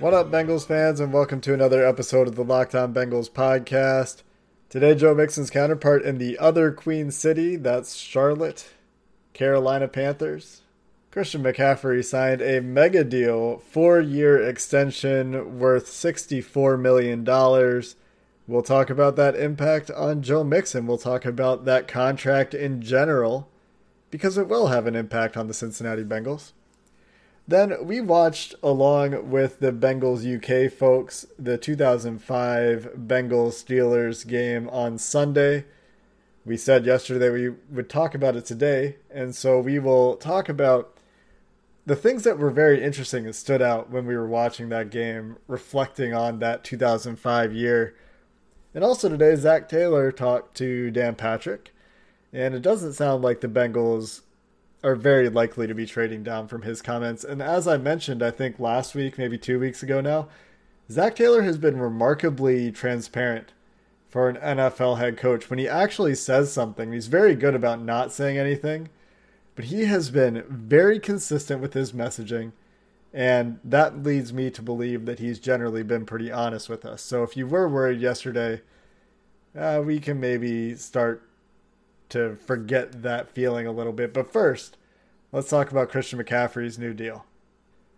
What up, Bengals fans, and welcome to another episode of the Locked On Bengals podcast. Today, Joe Mixon's counterpart in the other Queen City, that's Charlotte, Carolina Panthers. Christian McCaffrey signed a mega deal, four year extension worth $64 million. We'll talk about that impact on Joe Mixon. We'll talk about that contract in general, because it will have an impact on the Cincinnati Bengals. Then we watched along with the Bengals UK folks the 2005 Bengals Steelers game on Sunday. We said yesterday we would talk about it today, and so we will talk about the things that were very interesting and stood out when we were watching that game, reflecting on that 2005 year. And also today, Zac Taylor talked to Dan Patrick, and it doesn't sound like the Bengals are very likely to be trading down from his comments. And as I mentioned, I think last week, maybe two weeks ago now, Zac Taylor has been remarkably transparent for an NFL head coach. When he actually says something, he's very good about not saying anything, but he has been very consistent with his messaging. And that leads me to believe that he's generally been pretty honest with us. So if you were worried yesterday, uh, we can maybe start to forget that feeling a little bit. But first, let's talk about Christian McCaffrey's new deal.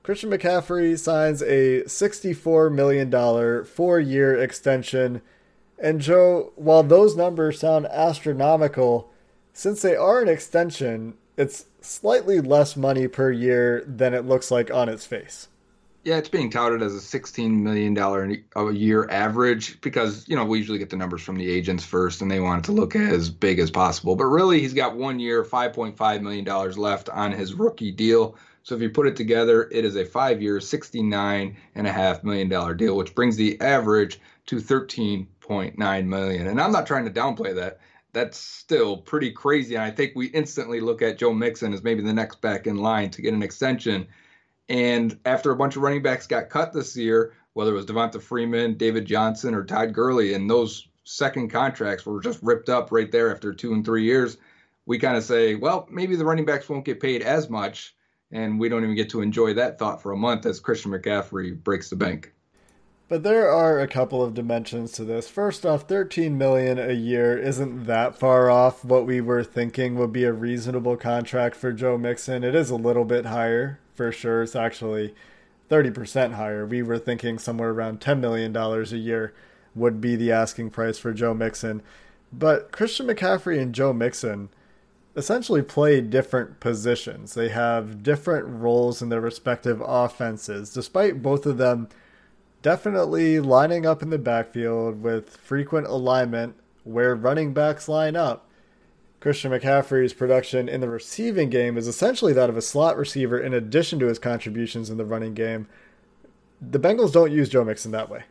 Christian McCaffrey signs a $64 million four year extension. And Joe, while those numbers sound astronomical, since they are an extension, it's slightly less money per year than it looks like on its face. Yeah, it's being touted as a $16 million a year average because, you know, we usually get the numbers from the agents first and they want it to look as big as possible. But really, he's got one year, $5.5 million left on his rookie deal. So if you put it together, it is a five year, $69.5 million deal, which brings the average to 13.9 million. And I'm not trying to downplay that. That's still pretty crazy. And I think we instantly look at Joe Mixon as maybe the next back in line to get an extension. And after a bunch of running backs got cut this year, whether it was Devonta Freeman, David Johnson, or Todd Gurley, and those second contracts were just ripped up right there after two and three years, we kind of say, well, maybe the running backs won't get paid as much, and we don't even get to enjoy that thought for a month as Christian McCaffrey breaks the bank. But there are a couple of dimensions to this. First off, 13 million a year isn't that far off what we were thinking would be a reasonable contract for Joe Mixon. It is a little bit higher for sure. It's actually 30% higher. We were thinking somewhere around $10 million a year would be the asking price for Joe Mixon. But Christian McCaffrey and Joe Mixon essentially play different positions. They have different roles in their respective offenses, despite both of them definitely lining up in the backfield with frequent alignment where running backs line up. Christian McCaffrey's production in the receiving game is essentially that of a slot receiver in addition to his contributions in the running game. The Bengals don't use Joe Mixon that way.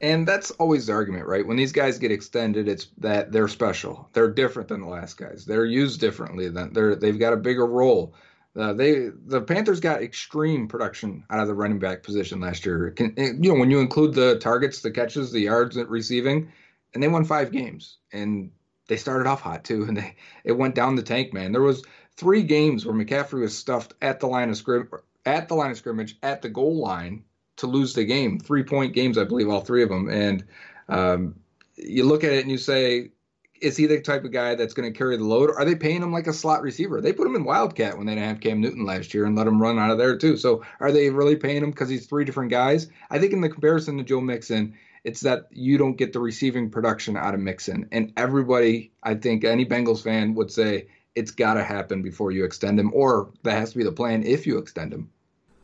And that's always the argument, right? When these guys get extended, it's that they're special. They're different than the last guys. They're used differently. Than they're they've got a bigger role. Uh, they the Panthers got extreme production out of the running back position last year. Can, you know when you include the targets, the catches, the yards at receiving, and they won five games. And they started off hot too, and they it went down the tank, man. There was three games where McCaffrey was stuffed at the line of scrim at the line of scrimmage at the goal line to lose the game. Three point games, I believe, all three of them. And um, you look at it and you say, is he the type of guy that's going to carry the load? Are they paying him like a slot receiver? They put him in Wildcat when they didn't have Cam Newton last year and let him run out of there too. So are they really paying him because he's three different guys? I think in the comparison to Joe Mixon, it's that you don't get the receiving production out of Mixon. And everybody, I think any Bengals fan would say it's got to happen before you extend him, or that has to be the plan if you extend him.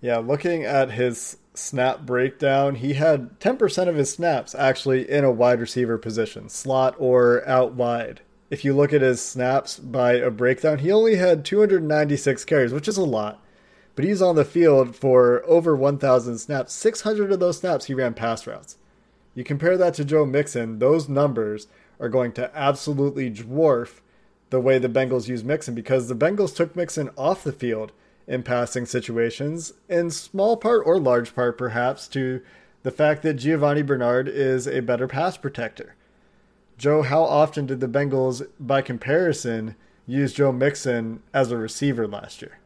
Yeah, looking at his snap breakdown, he had 10% of his snaps actually in a wide receiver position, slot or out wide. If you look at his snaps by a breakdown, he only had 296 carries, which is a lot. But he's on the field for over 1,000 snaps. 600 of those snaps he ran pass routes. You compare that to Joe Mixon, those numbers are going to absolutely dwarf the way the Bengals use Mixon because the Bengals took Mixon off the field in passing situations, in small part or large part perhaps, to the fact that Giovani Bernard is a better pass protector. Joe, how often did the Bengals, by comparison, use Joe Mixon as a receiver last year?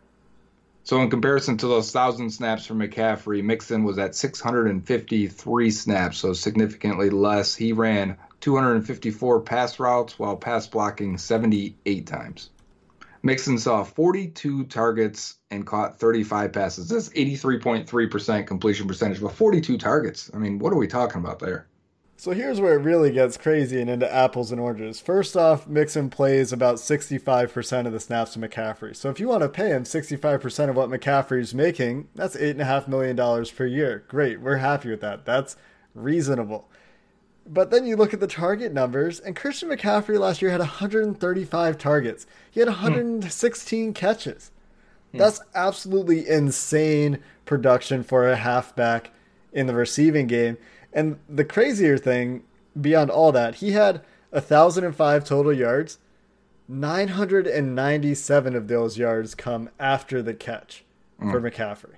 So in comparison to those thousand snaps for McCaffrey, Mixon was at 653 snaps, so significantly less. He ran 254 pass routes while pass blocking 78 times. Mixon saw 42 targets and caught 35 passes. That's 83.3% completion percentage, but 42 targets. I mean, what are we talking about there? So here's where it really gets crazy and into apples and oranges. First off, Mixon plays about 65% of the snaps to McCaffrey. So if you want to pay him 65% of what McCaffrey's making, that's $8.5 million per year. Great, we're happy with that. That's reasonable. But then you look at the target numbers, and Christian McCaffrey last year had 135 targets. He had hmm. 116 catches. Hmm. That's absolutely insane production for a halfback in the receiving game. And the crazier thing, beyond all that, he had 1,005 total yards. 997 of those yards come after the catch for McCaffrey.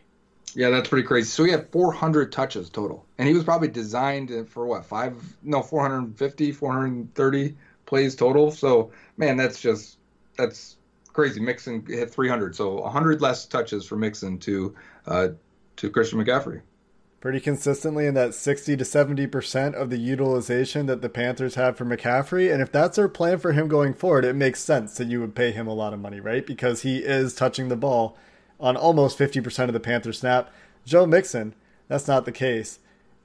Yeah, that's pretty crazy. So he had 400 touches total, and he was probably designed for what five? No, 450, 430 plays total. So man, that's just that's crazy. Mixon hit 300, so 100 less touches for Mixon to uh, to Christian McCaffrey. Pretty consistently in that 60 to 70% of the utilization that the Panthers have for McCaffrey. And if that's their plan for him going forward, it makes sense that you would pay him a lot of money, right? Because he is touching the ball on almost 50% of the Panther snap. Joe Mixon, that's not the case.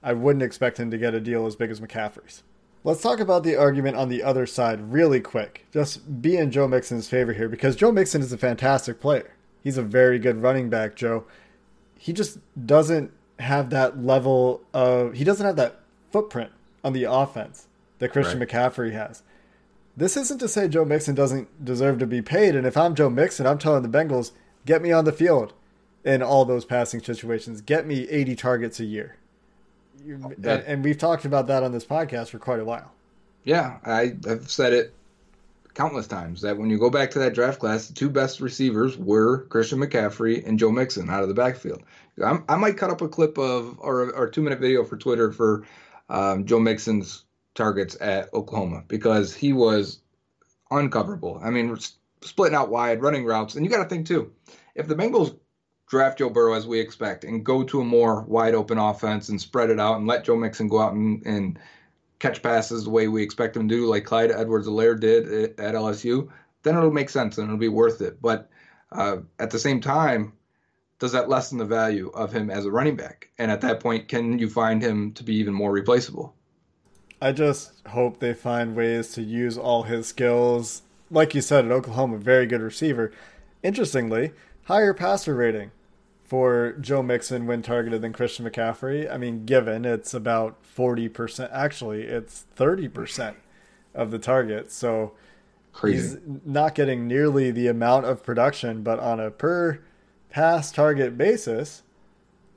I wouldn't expect him to get a deal as big as McCaffrey's. Let's talk about the argument on the other side really quick. Just be in Joe Mixon's favor here because Joe Mixon is a fantastic player. He's a very good running back, Joe. He just doesn't have that level of, he doesn't have that footprint on the offense that Christian Right. McCaffrey has. This isn't to say Joe Mixon doesn't deserve to be paid. And if I'm Joe Mixon, I'm telling the Bengals, get me on the field in all those passing situations. Get me 80 targets a year. You- That- and we've talked about that on this podcast for quite a while. Yeah, I have said it countless times that when you go back to that draft class, the two best receivers were Christian McCaffrey and Joe Mixon out of the backfield. I'm, I might cut up a clip of or, or a two minute video for Twitter for um, Joe Mixon's targets at Oklahoma because he was uncoverable. I mean, splitting out wide, running routes, and you got to think too, if the Bengals draft Joe Burrow as we expect and go to a more wide open offense and spread it out and let Joe Mixon go out and, and catch passes the way we expect him to do, like Clyde Edwards-Helaire did at at LSU, then it'll make sense and it'll be worth it. But uh, at the same time, does that lessen the value of him as a running back? And at that point, can you find him to be even more replaceable? I just hope they find ways to use all his skills. Like you said, at Oklahoma, very good receiver. Interestingly, higher passer rating for Joe Mixon when targeted than Christian McCaffrey. I mean, given it's about 40%, actually, it's 30% of the targets. So Crazy. he's not getting nearly the amount of production, but on a per pass target basis,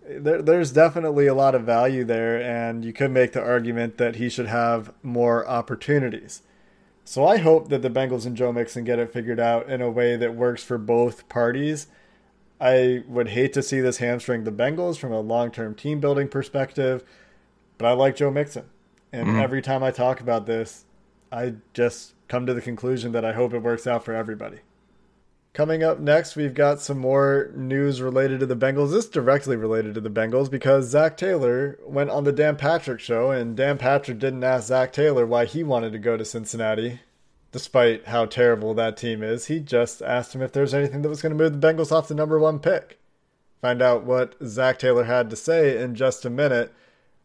there, there's definitely a lot of value there, and you could make the argument that he should have more opportunities. So I hope that the Bengals and Joe Mixon get it figured out in a way that works for both parties. I would hate to see this hamstring the Bengals from a long term team building perspective, but I like Joe Mixon. And mm-hmm. every time I talk about this, I just come to the conclusion that I hope it works out for everybody. Coming up next, we've got some more news related to the Bengals. This is directly related to the Bengals because Zac Taylor went on the Dan Patrick show, and Dan Patrick didn't ask Zac Taylor why he wanted to go to Cincinnati, despite how terrible that team is. He just asked him if there's anything that was going to move the Bengals off the number one pick. Find out what Zac Taylor had to say in just a minute.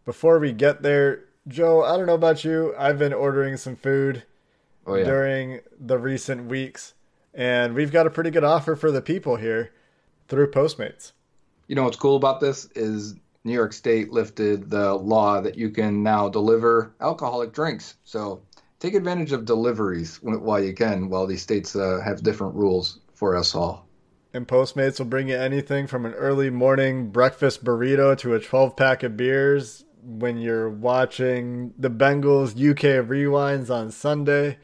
Before we get there, Joe, I don't know about you. I've been ordering some food Oh yeah. during the recent weeks, and we've got a pretty good offer for the people here through Postmates. You know what's cool about this is New York State lifted the law that you can now deliver alcoholic drinks. So take advantage of deliveries while you can, while these states uh, have different rules for us all. And Postmates will bring you anything from an early morning breakfast burrito to a 12 pack of beers when you're watching the Bengals UK rewinds on Sunday.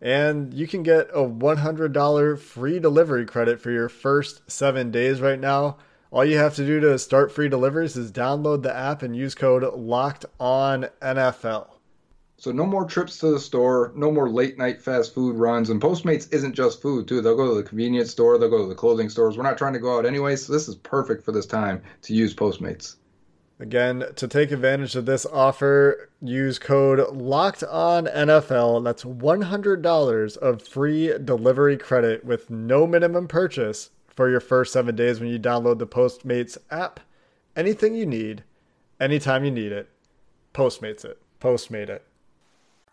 And you can get a $100 free delivery credit for your first seven days right now. All you have to do to start free deliveries is download the app and use code Locked On NFL. So no more trips to the store, no more late night fast food runs. And Postmates isn't just food too. They'll go to the convenience store, they'll go to the clothing stores. We're not trying to go out anyway, so this is perfect for this time to use Postmates. Again, to take advantage of this offer, use code Locked On NFL. That's $100 of free delivery credit with no minimum purchase for your first seven days when you download the Postmates app. Anything you need, anytime you need it, Postmates it. Postmate it.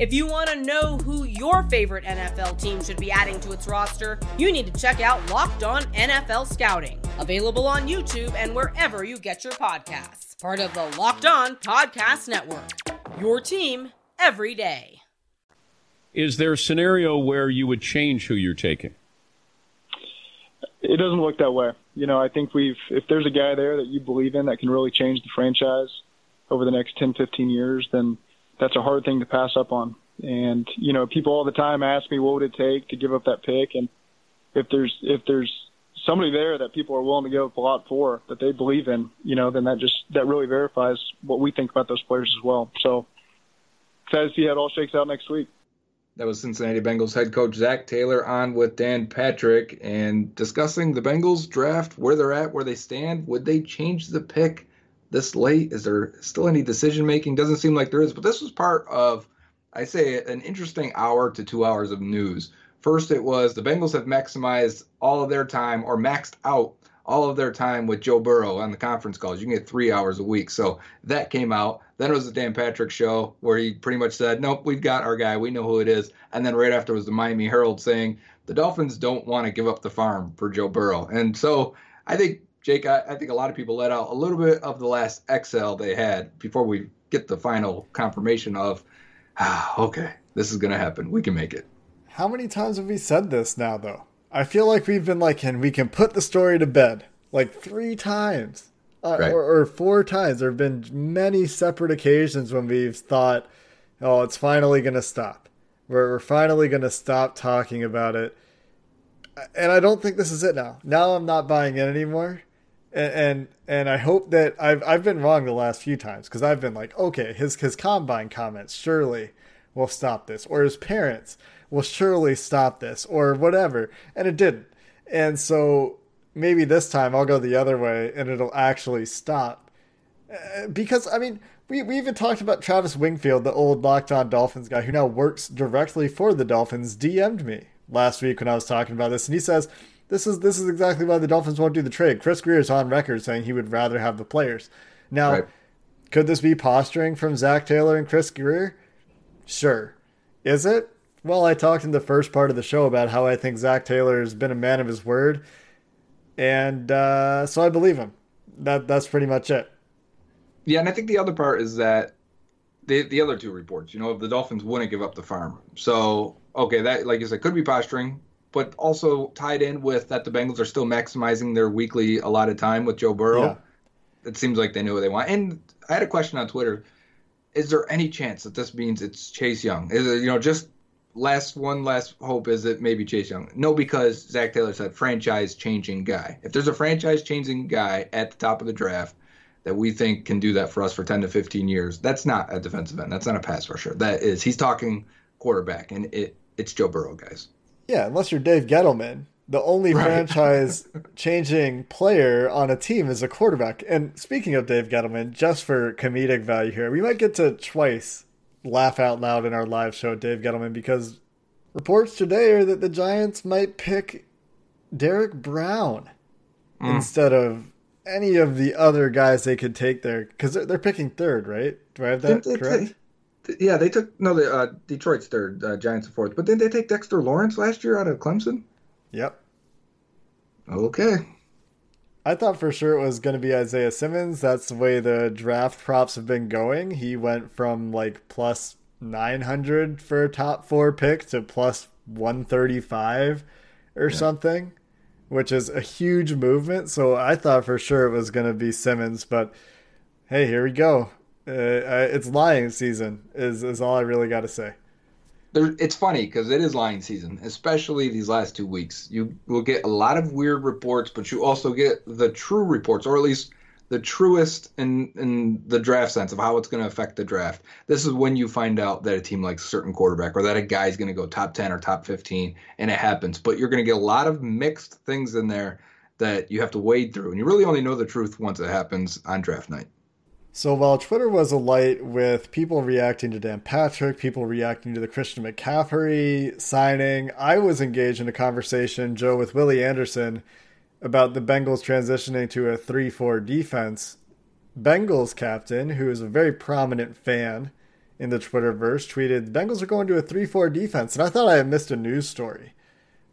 If you want to know who your favorite NFL team should be adding to its roster, you need to check out Locked On NFL Scouting, available on YouTube and wherever you get your podcasts. Part of the Locked On Podcast Network. Your team every day. Is there a scenario where you would change who you're taking? it doesn't look that way. You know, I think we've if there's a guy there that you believe in that can really change the franchise over the next 10, 15 years, then that's a hard thing to pass up on. And you know, people all the time ask me what would it take to give up that pick, and if there's if there's somebody there that people are willing to give up a lot for that they believe in, you know, then that just that really verifies what we think about those players as well. So excited to see how it all shakes out next week. That was Cincinnati Bengals head coach Zac Taylor on with Dan Patrick and discussing the Bengals draft, where they're at, where they stand. Would they change the pick this late? Is there still any decision making? Doesn't seem like there is, but this was part of, I say, an interesting hour to two hours of news. First, it was the Bengals have maximized all of their time or maxed out all of their time with Joe Burrow on the conference calls. You can get three hours a week. So that came out. Then it was the Dan Patrick show where he pretty much said, Nope, we've got our guy. We know who it is. And then right after was the Miami Herald saying the Dolphins don't want to give up the farm for Joe Burrow. And so I think, Jake, I, I think a lot of people let out a little bit of the last Excel they had before we get the final confirmation of, ah, okay, this is going to happen. We can make it. How many times have we said this now, though? I feel like we've been like, and we can put the story to bed like three times uh, Right. or, or four times. There have been many separate occasions when we've thought, oh, it's finally going to stop. We're, we're finally going to stop talking about it. And I don't think this is it now. Now I'm not buying it anymore. And, and and I hope that I've I've been wrong the last few times because I've been like, okay, his his combine comments surely will stop this, or his parents will surely stop this, or whatever, and it didn't. And so maybe this time I'll go the other way and it'll actually stop. Uh, because I mean, we we even talked about Travis Wingfield, the old Locked On Dolphins guy who now works directly for the Dolphins, DM'd me last week when I was talking about this, and he says this is this is exactly why the Dolphins won't do the trade. Chris Grier is on record saying he would rather have the players. Now, Right. could this be posturing from Zac Taylor and Chris Grier? Sure. Is it? Well, I talked in the first part of the show about how I think Zac Taylor has been a man of his word, and uh, so I believe him. That that's pretty much it. Yeah, and I think the other part is that the the other two reports, you know, the Dolphins wouldn't give up the farm. So okay, that like you said, could be posturing, but also tied in with that the Bengals are still maximizing their weekly allotted time with Joe Burrow. Yeah. it seems like they know what they want. And I had a question on Twitter: Is there any chance that this means it's Chase Young? Is it you know just last one last hope is it maybe Chase Young? No, because Zac Taylor said franchise changing guy. If there's a franchise changing guy at the top of the draft that we think can do that for us for 10 to 15 years, that's not a defensive end. That's not a pass rusher. That is he's talking quarterback, and it it's Joe Burrow, guys. Yeah, unless you're Dave Gettleman, the only Right. franchise changing player on a team is a quarterback. And speaking of Dave Gettleman, just for comedic value here, we might get to twice laugh out loud in our live show, Dave Gettleman, because reports today are that the Giants might pick Derrick Brown instead of any of the other guys they could take there because they're, they're picking third, right? Do I have that they correct? Yeah, they took no, the uh, Detroit's third, uh, Giants are fourth. But didn't they take Dexter Lawrence last year out of Clemson? Yep. Okay, I thought for sure it was going to be Isaiah Simmons. That's the way the draft props have been going. He went from like plus 900 for a top four pick to plus 135 or something, which is a huge movement. So I thought for sure it was going to be Simmons, but hey, here we go. Uh, it's lying season, is, is all I really got to say. there, it's funny because it is lying season, especially these last two weeks. You will get a lot of weird reports, but you also get the true reports, or at least the truest in in the draft sense of how it's going to affect the draft. This is when you find out that a team likes a certain quarterback or that a guy's going to go top 10 or top 15 and it happens. But you're going to get a lot of mixed things in there that you have to wade through and you really only know the truth once it happens on draft night. So while Twitter was alight with people reacting to Dan Patrick, people reacting to the Christian McCaffrey signing, I was engaged in a conversation, Joe, with Willie Anderson about the Bengals transitioning to a 3 4 defense. Bengals captain, who is a very prominent fan in the Twitterverse, tweeted, The Bengals are going to a 3 4 defense. And I thought I had missed a news story.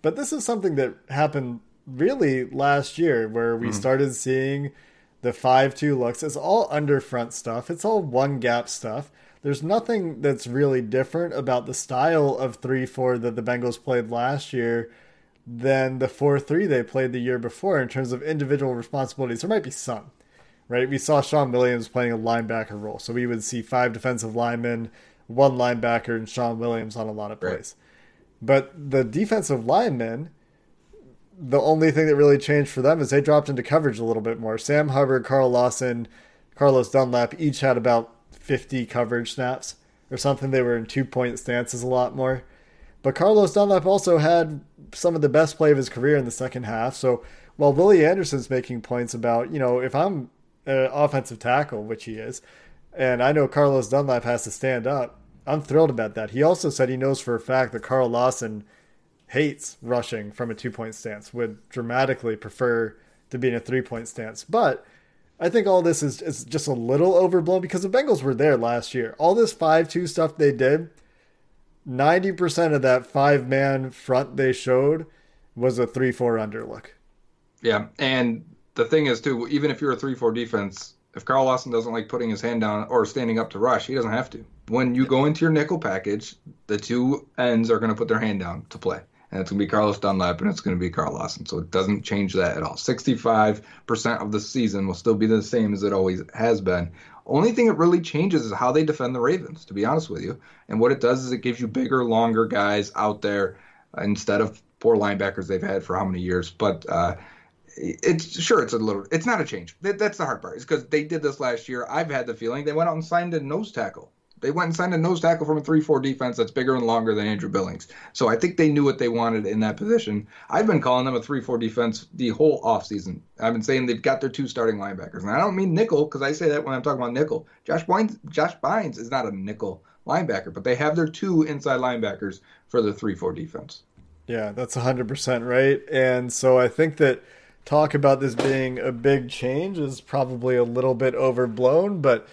But this is something that happened really last year where we hmm. started seeing the 5-2 looks. It's all under front stuff. It's all one gap stuff. There's nothing that's really different about the style of 3-4 that the Bengals played last year than the 4-3 they played the year before in terms of individual responsibilities. There might be some, right? We saw Shawn Williams playing a linebacker role. So we would see five defensive linemen, one linebacker, and Shawn Williams on a lot of Right. plays. But the defensive linemen, the only thing that really changed for them is they dropped into coverage a little bit more. Sam Hubbard, Carl Lawson, Carlos Dunlap each had about 50 coverage snaps or something. They were in two point stances a lot more. But Carlos Dunlap also had some of the best play of his career in the second half. So while Willie Anderson's making points about, you know, if I'm an offensive tackle, which he is, and I know Carlos Dunlap has to stand up, I'm thrilled about that. He also said he knows for a fact that Carl Lawson hates rushing from a two point stance, would dramatically prefer to be in a three point stance. But I think all this is, is just a little overblown because the Bengals were there last year. All this 5 2 stuff they did, 90% of that five man front they showed was a 3 4 under look. Yeah, and the thing is too, even if you're a three-four defense, if Carl Lawson doesn't like putting his hand down or standing up to rush, he doesn't have to. When you go into your nickel package, the two ends are going to put their hand down to play, and it's going to be Carlos Dunlap and it's going to be Carl Lawson. So it doesn't change that at all. Sixty-five percent of the season will still be the same as it always has been. Only thing that really changes is how they defend the Ravens. To be honest with you, and what it does is it gives you bigger, longer guys out there instead of poor linebackers they've had for how many years. But uh, it's sure it's a little it's not a change that, that's the hard part is because they did this last year i've had the feeling they went out and signed a nose tackle they went and signed a nose tackle from a 3-4 defense that's bigger and longer than andrew billings. So i think they knew what they wanted in that position. I've been calling them a 3-4 defense the whole offseason. I've been saying they've got their two starting linebackers. And i don't mean nickel because i say that when i'm talking about nickel. Josh bynes josh bynes is not a nickel linebacker but they have their two inside linebackers for the 3-4 defense. Yeah, that's 100% right. And so I think that talk about this being a big change is probably a little bit overblown, but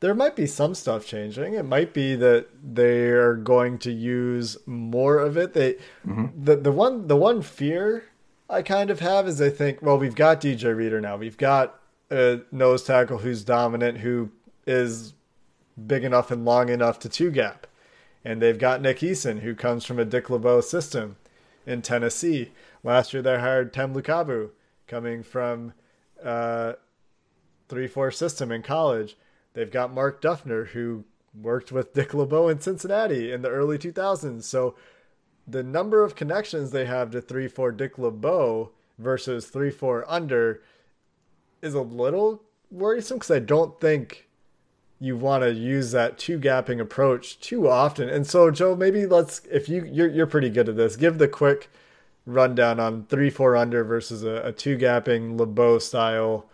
there might be some stuff changing. It might be that they are going to use more of it. They the the one the one fear I kind of have is I think, well, we've got DJ Reader now. We've got a nose tackle who's dominant, who is big enough and long enough to two gap. And they've got Nick Eason, who comes from a Dick LeBeau system in Tennessee. Last year they hired Tem Lukabu, coming from uh, three-four system in college. They've got Mark Duffner, who worked with Dick LeBeau in Cincinnati in the early 2000s. So the number of connections they have to three-four Dick LeBeau versus three-four under is a little worrisome because I don't think you want to use that two gapping approach too often. And so, Joe, maybe let's if you you're you're pretty good at this, give the quick rundown on three four under versus a, a two gapping LeBeau style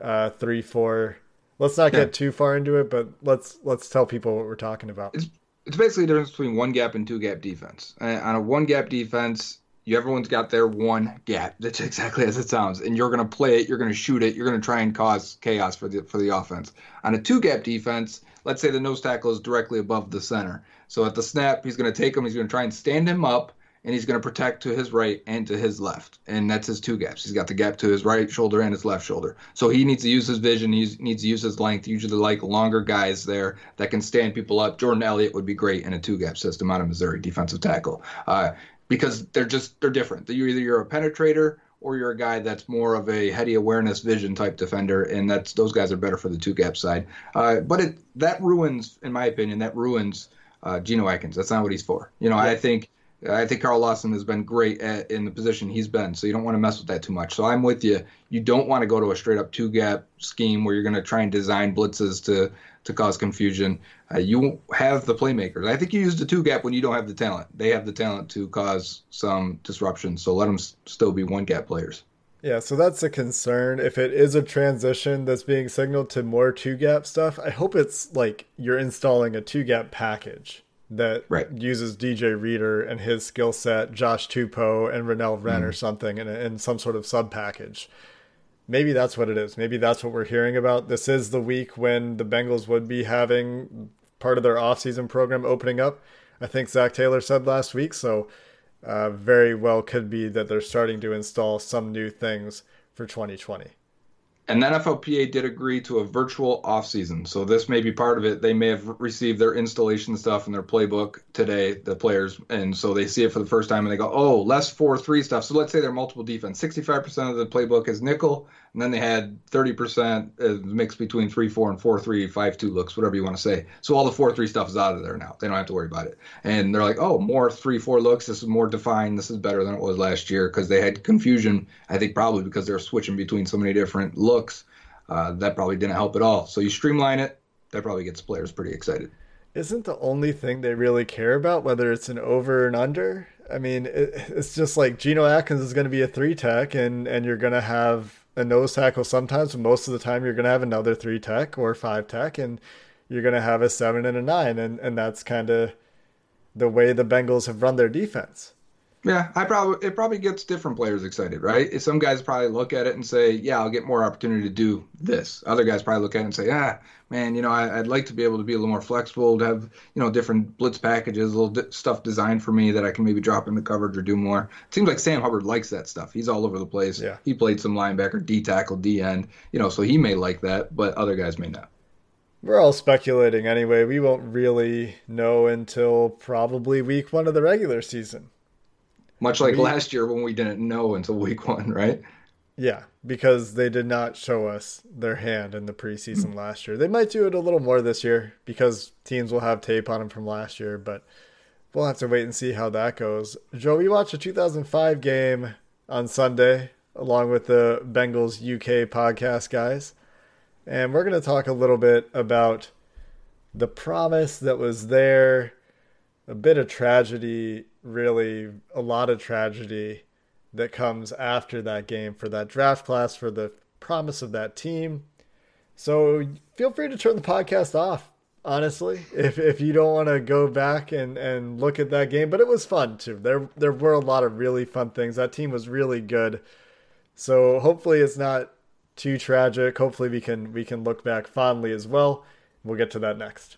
uh, three four. Let's not get Yeah. too far into it, but let's let's tell people what we're talking about. It's it's basically the difference between one gap and two gap defense. Uh, on a one gap defense, you everyone's got their one gap. That's exactly as it sounds, and you're going to play it. You're going to shoot it. You're going to try and cause chaos for the for the offense. On a two gap defense, let's say the nose tackle is directly above the center. So at the snap, he's going to take him. He's going to try and stand him up, and he's going to protect to his right and to his left, and that's his two gaps. He's got the gap to his right shoulder and his left shoulder. So he needs to use his vision. He needs to use his length. Usually, like longer guys there that can stand people up. Jordan Elliott would be great in a two gap system out of Missouri, defensive tackle, uh, because they're just they're different. You're either you're a penetrator or you're a guy that's more of a heady awareness vision type defender, and that's those guys are better for the two gap side. Uh, but it that ruins, in my opinion, that ruins uh, Geno Atkins. That's not what he's for. You know, I think I think Carl Lawson has been great at, in the position he's been, so you don't want to mess with that too much. So I'm with you. You don't want to go to a straight up two gap scheme where you're going to try and design blitzes to to cause confusion. Uh, you have the playmakers. I think you use the two gap when you don't have the talent. They have the talent to cause some disruption. So let them s- still be one gap players. Yeah, so that's a concern. If it is a transition that's being signaled to more two gap stuff, I hope it's like you're installing a two gap package that Right. uses DJ Reader and his skill set, Josh Tupou and Renell Wren Mm-hmm. or something in, a, in some sort of sub package. Maybe that's what it is. Maybe that's what we're hearing about. This is the week when the Bengals would be having part of their offseason program opening up. I think Zac Taylor said last week. So uh, very well could be that they're starting to install some new things for 2020. And the NFLPA did agree to a virtual offseason. So this may be part of it. They may have received their installation stuff in their playbook today, the players. And so they see it for the first time and they go, oh, less 4 3 stuff. So let's say they're multiple defense. 65% of the playbook is nickel. And then they had 30% uh, mixed between 3 4 and 4 3, 5 2 looks, whatever you want to say. So all the 4 3 stuff is out of there now. They don't have to worry about it. And they're like, oh, more 3 4 looks. This is more defined. This is better than it was last year because they had confusion. I think probably because they're switching between so many different looks. Uh, that probably didn't help at all. So you streamline it. That probably gets players pretty excited. Isn't the only thing they really care about whether it's an over and under? I mean, it, it's just like Geno Atkins is going to be a three tech, and and you're going to have a nose tackle sometimes, but most of the time you're going to have another three tech or five tech, and you're going to have a seven and a nine, and and that's kind of the way the Bengals have run their defense. Yeah, I probably it probably gets different players excited, right? Some guys probably look at it and say, "Yeah, I'll get more opportunity to do this." Other guys probably look at it and say, "Ah, man, you know, I, I'd like to be able to be a little more flexible, to have you know different blitz packages, little di- stuff designed for me that I can maybe drop into coverage or do more." It seems like Sam Hubbard likes that stuff. He's all over the place. Yeah. He played some linebacker, D tackle, D end, you know, so he may like that, but other guys may not. We're all speculating anyway. We won't really know until probably week one of the regular season. Much like We- last year when we didn't know until week one, right? Yeah, because they did not show us their hand in the preseason last year. They might do it a little more this year because teams will have tape on them from last year, but we'll have to wait and see how that goes. Joe, we watched a 2005 game on Sunday along with the Bengals UK podcast guys, and we're going to talk a little bit about the promise that was there, a bit of tragedy, really, a lot of tragedy that comes after that game for that draft class, for the promise of that team. So feel free to turn the podcast off, honestly, if, if you don't want to go back and, and look at that game. But it was fun too. There there were a lot of really fun things. That team was really good. So hopefully it's not too tragic. Hopefully we can we can look back fondly as well. We'll get to that next.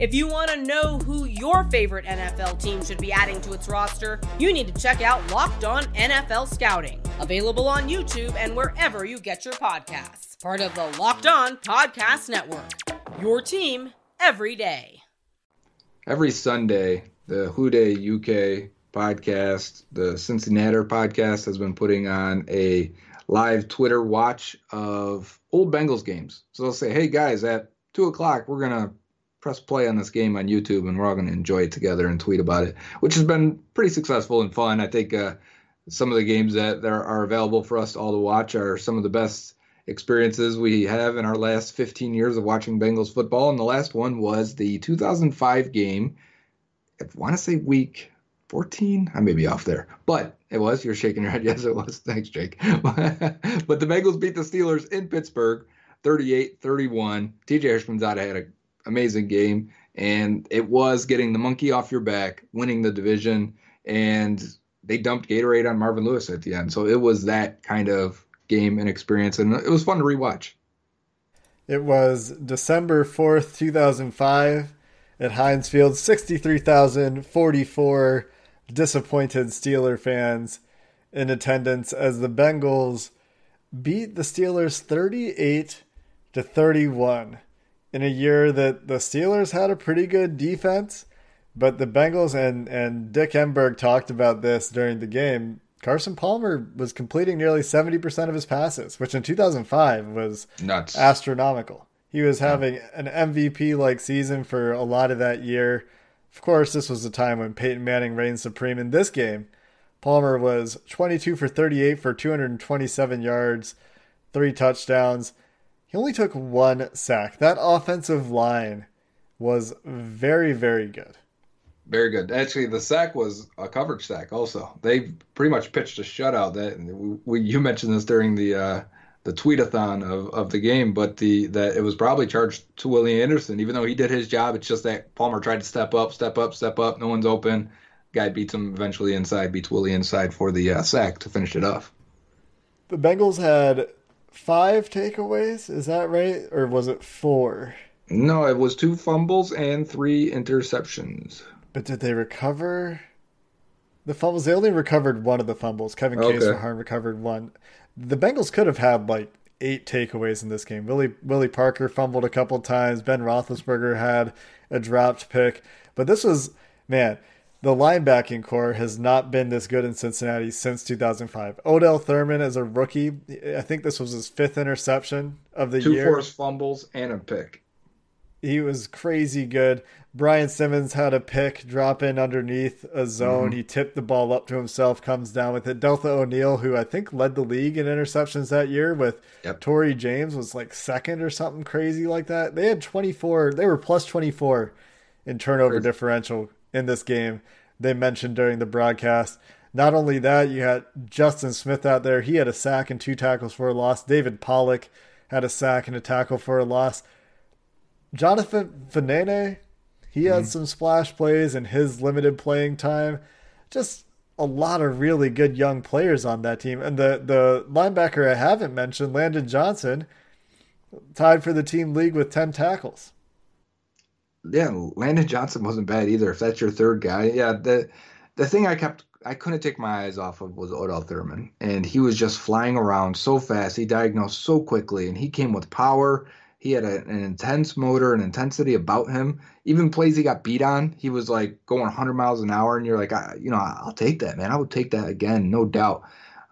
If you want to know who your favorite NFL team should be adding to its roster, you need to check out Locked On NFL Scouting, available on YouTube and wherever you get your podcasts. Part of the Locked On Podcast Network. Your team every day. Every Sunday, the Who Dey UK podcast, the Cincinnati podcast, has been putting on a live Twitter watch of old Bengals games. So they'll say, hey guys, at two o'clock, we're going to press play on this game on YouTube and we're all going to enjoy it together and tweet about it, which has been pretty successful and fun. I think uh, some of the games that, that are available for us all to watch are some of the best experiences we have in our last 15 years of watching Bengals football. And the last one was the 2005 game. I want to say week 14. I may be off there, but it was. You're shaking your head. Yes, it was. Thanks, Jake. but the Bengals beat the Steelers in Pittsburgh 38 31. TJ Houshmandzadeh had an amazing game, and it was getting the monkey off your back, winning the division, and they dumped Gatorade on Marvin Lewis at the end. So it was that kind of game and experience, and it was fun to rewatch. It was December 4th, 2005 at Heinz Field, 63,044 disappointed Steeler fans in attendance as the Bengals beat the Steelers 38 to 31 in a year that the Steelers had a pretty good defense, but the Bengals and and Dick Enberg talked about this during the game. Carson Palmer was completing nearly 70% of his passes, which in 2005 was Nuts. astronomical. He was having an MVP like season for a lot of that year. Of course, this was the time when Peyton Manning reigned supreme in this game. Palmer was 22 for 38 for 227 yards, three touchdowns. He only took one sack. That offensive line was very, very good. Very good. Actually, the sack was a coverage sack. Also, they pretty much pitched a shutout. That we, you mentioned this during the uh, the tweetathon of, of the game, but the that it was probably charged to Willie Anderson, even though he did his job. It's just that Palmer tried to step up, step up, step up. No one's open. Guy beats him eventually inside, beats Willie inside for the uh, sack to finish it off. The Bengals had five takeaways. Is that right, or was it four? No, it was two fumbles and three interceptions. But did they recover the fumbles? They only recovered one of the fumbles. Kevin Okay. Kaesviharn recovered one. The Bengals could have had like eight takeaways in this game. Willie Willie Parker fumbled a couple times. Ben Roethlisberger had a dropped pick. But this was man. The linebacking core has not been this good in Cincinnati since 2005. Odell Thurman as a rookie, I think this was his fifth interception of the Two year forced fumbles and a pick. he was crazy good. Brian Simmons had a pick drop in underneath a zone. Mm-hmm. He tipped the ball up to himself, comes down with it. Deltha O'Neal, who I think led the league in interceptions that year with Yep. Tory James, was like second or something crazy like that. They had 24, they were plus 24 in turnover Crazy. differential in this game. They mentioned during the broadcast. Not only that, you had Justin Smith out there. He had a sack and two tackles for a loss. David Pollack had a sack and a tackle for a loss. Jonathan Fanene, he had mm-hmm. some splash plays in his limited playing time. Just a lot of really good young players on that team. And the, the linebacker I haven't mentioned, Landon Johnson, tied for the team league with 10 tackles. Yeah, Landon Johnson wasn't bad either. If that's your third guy, yeah. The the thing I kept I couldn't take my eyes off of was Odell Thurman, and he was just flying around so fast. He diagnosed so quickly, and he came with power. He had a, an intense motor, an intensity about him. Even plays he got beat on, he was like going 100 miles an hour, and you're like, I, you know, I'll take that, man. I would take that again, no doubt.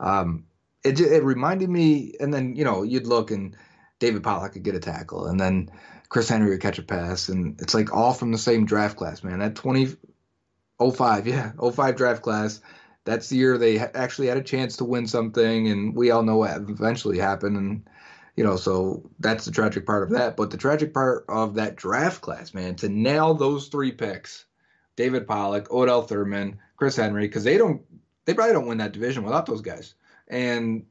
Um, it it reminded me, and then you know, you'd look and David Pollack could get a tackle, and then Chris Henry would catch a pass, and it's like all from the same draft class, man. That 20, 05, yeah, 05 draft class. That's the year they actually had a chance to win something, and we all know what eventually happened. And you know, so that's the tragic part of that. But the tragic part of that draft class, man, to nail those three picks, David Pollack, Odell Thurman, Chris Henry, because they don't, they probably don't win that division without those guys. And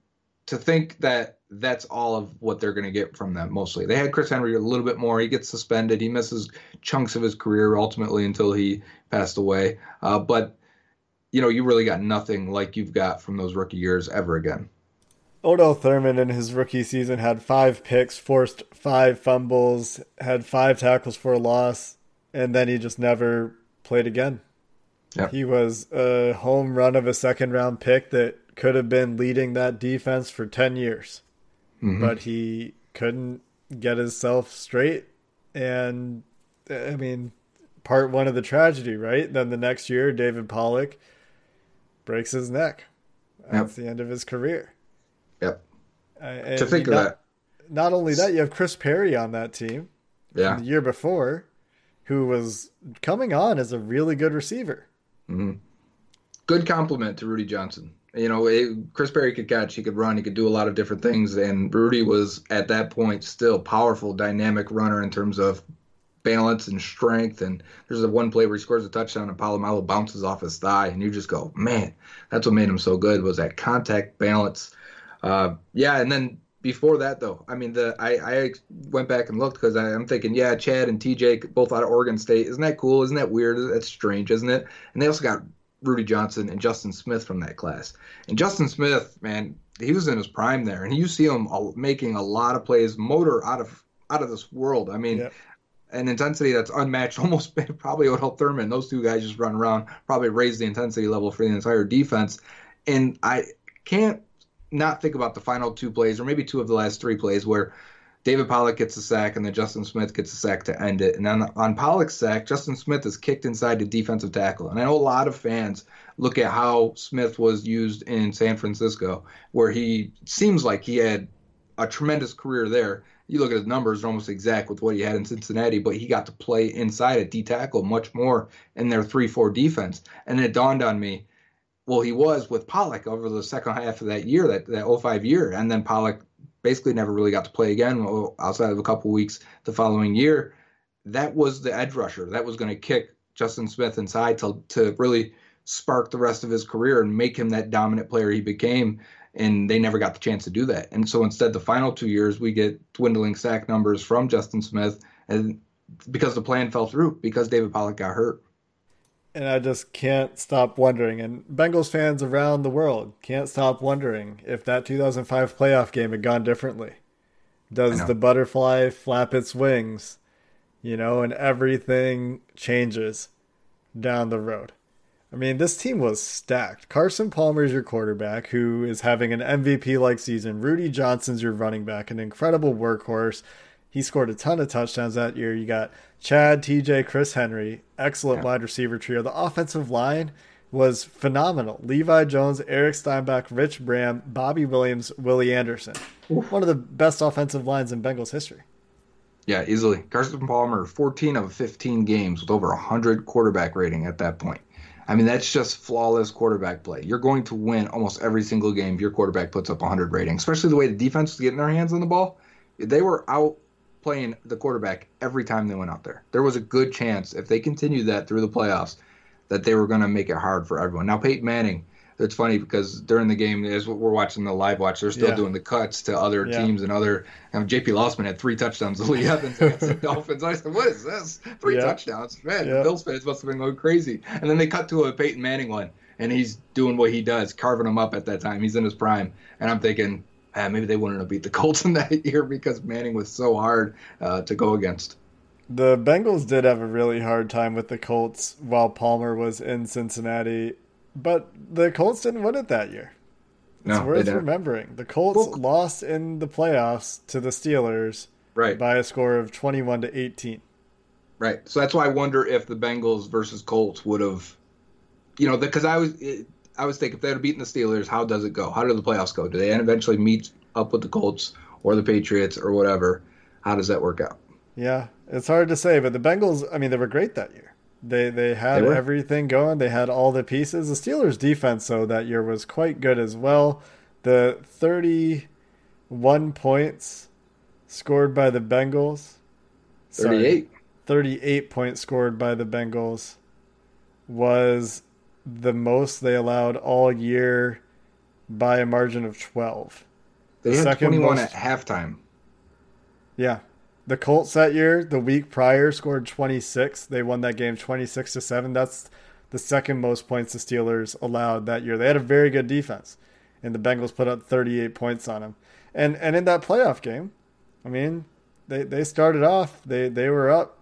to think that that's all of what they're going to get from them mostly. They had Chris Henry a little bit more. He gets suspended. He misses chunks of his career ultimately until he passed away. Uh, but you know, you really got nothing like you've got from those rookie years ever again. Odell Thurman in his rookie season had five picks, forced five fumbles, had five tackles for a loss. and then he just never played again. Yep. He was a home run of a second round pick that could have been leading that defense for 10 years. But he couldn't get himself straight. And I mean, part one of the tragedy, right? Then the next year, David Pollack breaks his neck. That's the end of his career. Yep. Uh, To think of not, that. Not only that, you have Chris Perry on that team Yeah. the year before, who was coming on as a really good receiver. Hmm. good compliment to Rudi Johnson. You know, it, Chris Perry could catch, he could run, he could do a lot of different things, and Rudi was at that point still powerful, dynamic runner in terms of balance and strength. And there's a one play where he scores a touchdown and Polamalu bounces off his thigh, and you just go, man, that's what made him so good was that contact balance. Uh, yeah, and then before that though, I mean, the I, I went back and looked because I'm thinking, yeah, Chad and TJ both out of Oregon State, isn't that cool? Isn't that weird? That's strange, isn't it? And they also got Rudi Johnson and Justin Smith from that class. And Justin Smith, man, he was in his prime there, and you see him making a lot of plays, motor out of out of this world. I mean, Yep. an intensity that's unmatched, almost probably Odell Thurman. Those two guys just run around, probably raise the intensity level for the entire defense. And I can't not think about the final two plays, or maybe two of the last three plays, where David Pollack gets a sack and then Justin Smith gets a sack to end it. And on, on Pollack's sack, Justin Smith is kicked inside the defensive tackle. And I know a lot of fans look at how Smith was used in San Francisco, where he seems like he had a tremendous career there. You look at his numbers, they're almost exact with what he had in Cincinnati, but he got to play inside a D tackle much more in their 3 4 defense. And it dawned on me, well, he was with Pollack over the second half of that year, that, that 05 year. And then Pollack basically never really got to play again outside of a couple weeks the following year. That was the edge rusher. That was going to kick Justin Smith inside to, to really spark the rest of his career and make him that dominant player he became. And they never got the chance to do that. And so instead, the final two years, we get dwindling sack numbers from Justin Smith, and because the plan fell through, because David Pollack got hurt. And I just can't stop wondering, and Bengals fans around the world can't stop wondering if that 2005 playoff game had gone differently. Does the butterfly flap its wings, you know, and everything changes down the road? I mean, this team was stacked. Carson Palmer is your quarterback, who is having an MVP like season. Rudi Johnson's your running back, an incredible workhorse. He scored a ton of touchdowns that year. You got Chad, TJ, Chris Henry, excellent wide receiver trio. The offensive line was phenomenal. Levi Jones, Eric Steinbach, Rich Braham, Bobbie Williams, Willie Anderson. One of the best offensive lines in Bengals history. Yeah, easily. Carson Palmer, 14 of 15 games with over 100 quarterback rating at that point. I mean, that's just flawless quarterback play. You're going to win almost every single game if your quarterback puts up 100 rating, especially the way the defense was getting their hands on the ball. They were out playing the quarterback every time they went out there. There was a good chance if they continued that through the playoffs that they were going to make it hard for everyone. Now, Peyton Manning, it's funny because during the game, as we're watching the live watch, they're still Yeah. doing the cuts to other Yeah. teams and other. You know, JP Losman had three touchdowns to Lee Evans against the Dolphins. I said, "What is this? Three Yeah. touchdowns? Man, the Bills fans must have been going crazy." And then they cut to a Peyton Manning one, and he's doing what he does, carving them up at that time. He's in his prime, and I'm thinking, ah, maybe they wouldn't have beat the Colts in that year because Manning was so hard uh, to go against. The Bengals did have a really hard time with the Colts while Palmer was in Cincinnati, but the Colts didn't win it that year. It's No, worth remembering. The Colts Well- lost in the playoffs to the Steelers Right. by a score of 21 to 18. Right. So that's why I wonder if the Bengals versus Colts would have, you know, because I was it, I was thinking if they had beaten the Steelers, how does it go? How do the playoffs go? Do they eventually meet up with the Colts or the Patriots or whatever? How does that work out? Yeah, it's hard to say, but the Bengals, I mean, they were great that year. They they had They everything going. They had all the pieces. The Steelers defense though that year was quite good as well. The 31 points scored by the Bengals. Sorry, 38 points scored by the Bengals was the most they allowed all year by a margin of 12. They The had second twenty-one most- at halftime. Yeah. The Colts that year, the week prior, scored 26. They won that game 26 to 7. That's the second most points the Steelers allowed that year. They had a very good defense, and the Bengals put up 38 points on them. And and in that playoff game, I mean, they they started off, they they were up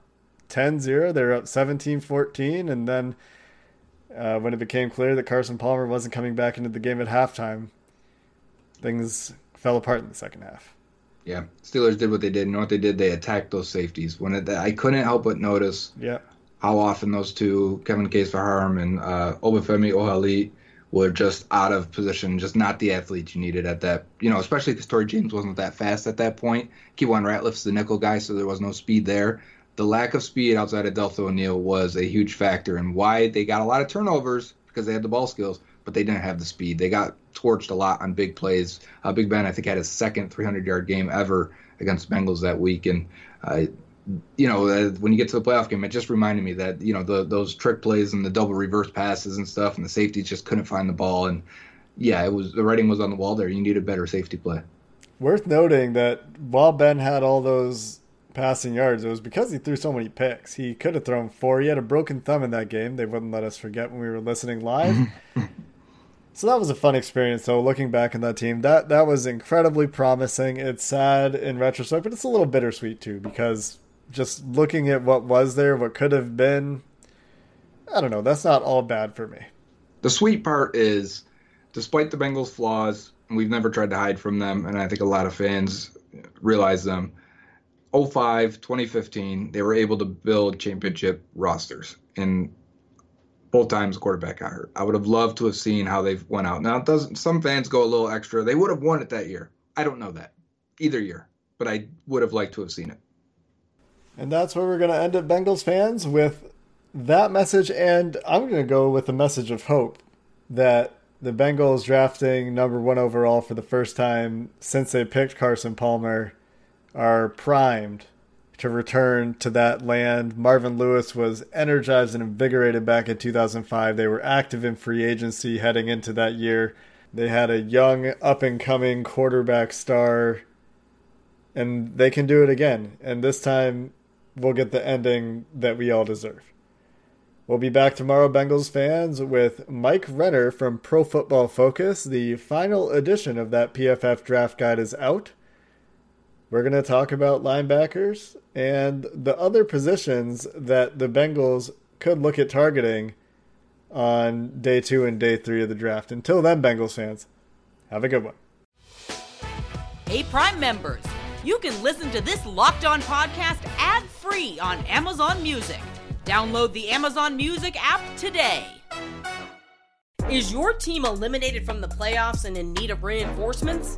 10-0. They were up 17-14, and then uh, when it became clear that Carson Palmer wasn't coming back into the game at halftime, things fell apart in the second half. Yeah, Steelers did what they did. And what they did, they attacked those safeties. When it, I couldn't help but notice Yeah. how often those two, Kevin Kaesviharn and uh, Obafemi Ohali, were just out of position, just not the athletes you needed at that. You know, especially because Tory James wasn't that fast at that point. Keiwan Ratliff's the nickel guy, so there was no speed there. The lack of speed outside of Deltha O'Neal was a huge factor in why they got a lot of turnovers because they had the ball skills, but they didn't have the speed. They got torched a lot on big plays. Uh, big Ben, I think, had his second 300 yard game ever against Bengals that week, and uh, you know, uh, when you get to the playoff game, it just reminded me that you know the, those trick plays and the double reverse passes and stuff, and the safeties just couldn't find the ball. And yeah, it was the writing was on the wall there. You need a better safety play. Worth noting that while Ben had all those passing yards, it was because he threw so many picks. He could have thrown four. He had a broken thumb in that game. They wouldn't let us forget when we were listening live. so that was a fun experience. So looking back on that team, that that was incredibly promising. It's sad in retrospect, but it's a little bittersweet too because just looking at what was there, what could have been, I don't know. That's not all bad for me. The sweet part is, despite the Bengals' flaws, we've never tried to hide from them, and I think a lot of fans realize them. 05, 2015, they were able to build championship rosters, and both times quarterback got hurt. I would have loved to have seen how they've went out. Now, it doesn't some fans go a little extra? They would have won it that year. I don't know that either year, but I would have liked to have seen it. And that's where we're going to end it, Bengals fans, with that message. And I'm going to go with the message of hope that the Bengals drafting number one overall for the first time since they picked Carson Palmer are primed to return to that land. Marvin Lewis was energized and invigorated back in 2005. They were active in free agency heading into that year. They had a young, up and coming quarterback star, and they can do it again. And this time, we'll get the ending that we all deserve. We'll be back tomorrow, Bengals fans, with Mike Renner from Pro Football Focus. The final edition of that PFF draft guide is out. We're going to talk about linebackers and the other positions that the Bengals could look at targeting on day two and day three of the draft. Until then, Bengals fans, have a good one. Hey, Prime members, you can listen to this Locked On podcast ad free on Amazon Music. Download the Amazon Music app today. Is your team eliminated from the playoffs and in need of reinforcements?